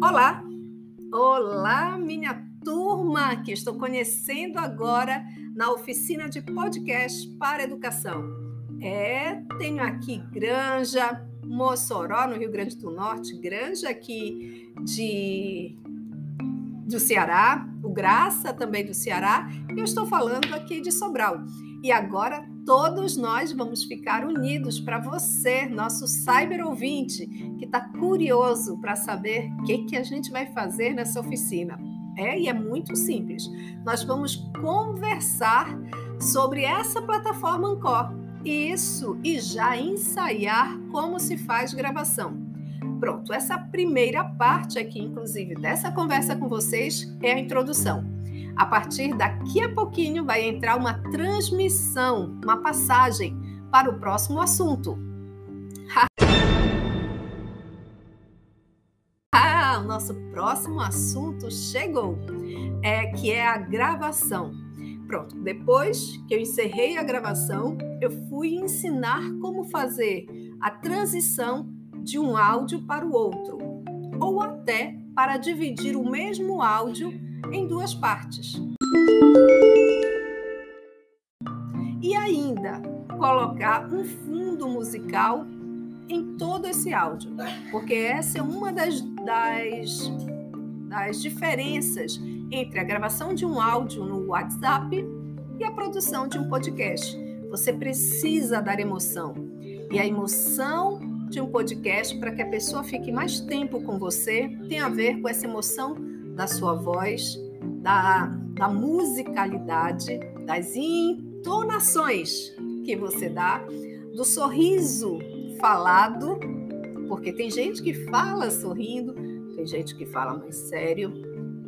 Olá! Olá, minha turma que estou conhecendo agora na oficina de podcast para educação. É, tenho aqui Granja, Mossoró, no Rio Grande do Norte, Granja aqui de do Ceará, o Graça também do Ceará, e eu estou falando aqui de Sobral. E agora todos nós vamos ficar unidos para você, nosso cyber ouvinte, que está curioso para saber o que, que a gente vai fazer nessa oficina. É, e é muito simples. Nós vamos conversar sobre essa plataforma Ancor. Isso, e já ensaiar como se faz gravação. Pronto, essa primeira parte aqui, inclusive, dessa conversa com vocês é a introdução. A partir daqui a pouquinho vai entrar uma transmissão, uma passagem para o próximo assunto. Ah, o nosso próximo assunto chegou, é que é a gravação. Pronto, depois que eu encerrei a gravação, eu fui ensinar como fazer a transição de um áudio para o outro, ou até para dividir o mesmo áudio em duas partes. E ainda colocar um fundo musical em todo esse áudio, porque essa é uma das, das, das diferenças entre a gravação de um áudio no WhatsApp e a produção de um podcast. Você precisa dar emoção. E a emoção de um podcast para que a pessoa fique mais tempo com você tem a ver com essa emoção da sua voz, da, da musicalidade, das entonações que você dá, do sorriso falado, porque tem gente que fala sorrindo, tem gente que fala mais sério,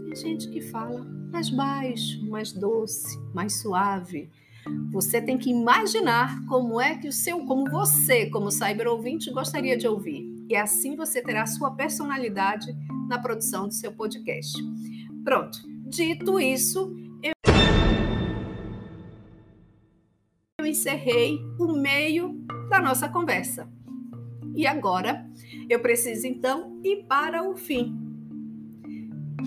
tem gente que fala mais baixo, mais doce, mais suave. Você tem que imaginar como é que o seu, como você, como cyber ouvinte, gostaria de ouvir. E assim você terá sua personalidade na produção do seu podcast. Pronto. Dito isso, eu, eu encerrei o meio da nossa conversa. E agora eu preciso então ir para o fim.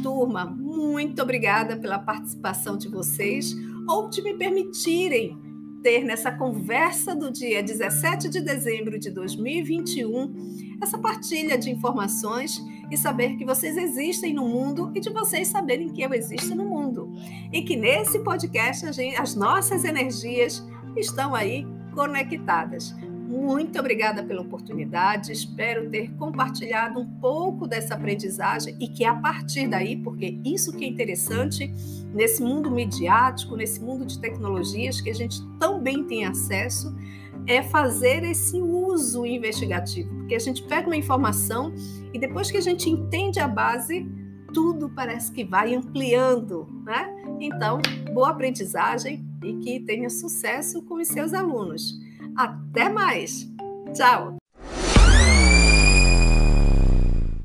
Turma, muito obrigada pela participação de vocês ou de me permitirem ter nessa conversa do dia 17 de dezembro de 2021 essa partilha de informações e saber que vocês existem no mundo e de vocês saberem que eu existo no mundo. E que nesse podcast as nossas energias estão aí conectadas. Muito obrigada pela oportunidade. Espero ter compartilhado um pouco dessa aprendizagem e que a partir daí, porque isso que é interessante nesse mundo midiático, nesse mundo de tecnologias que a gente tão bem tem acesso, é fazer esse uso investigativo, porque a gente pega uma informação e depois que a gente entende a base, tudo parece que vai ampliando, né? Então, boa aprendizagem e que tenha sucesso com os seus alunos. Até mais! Tchau!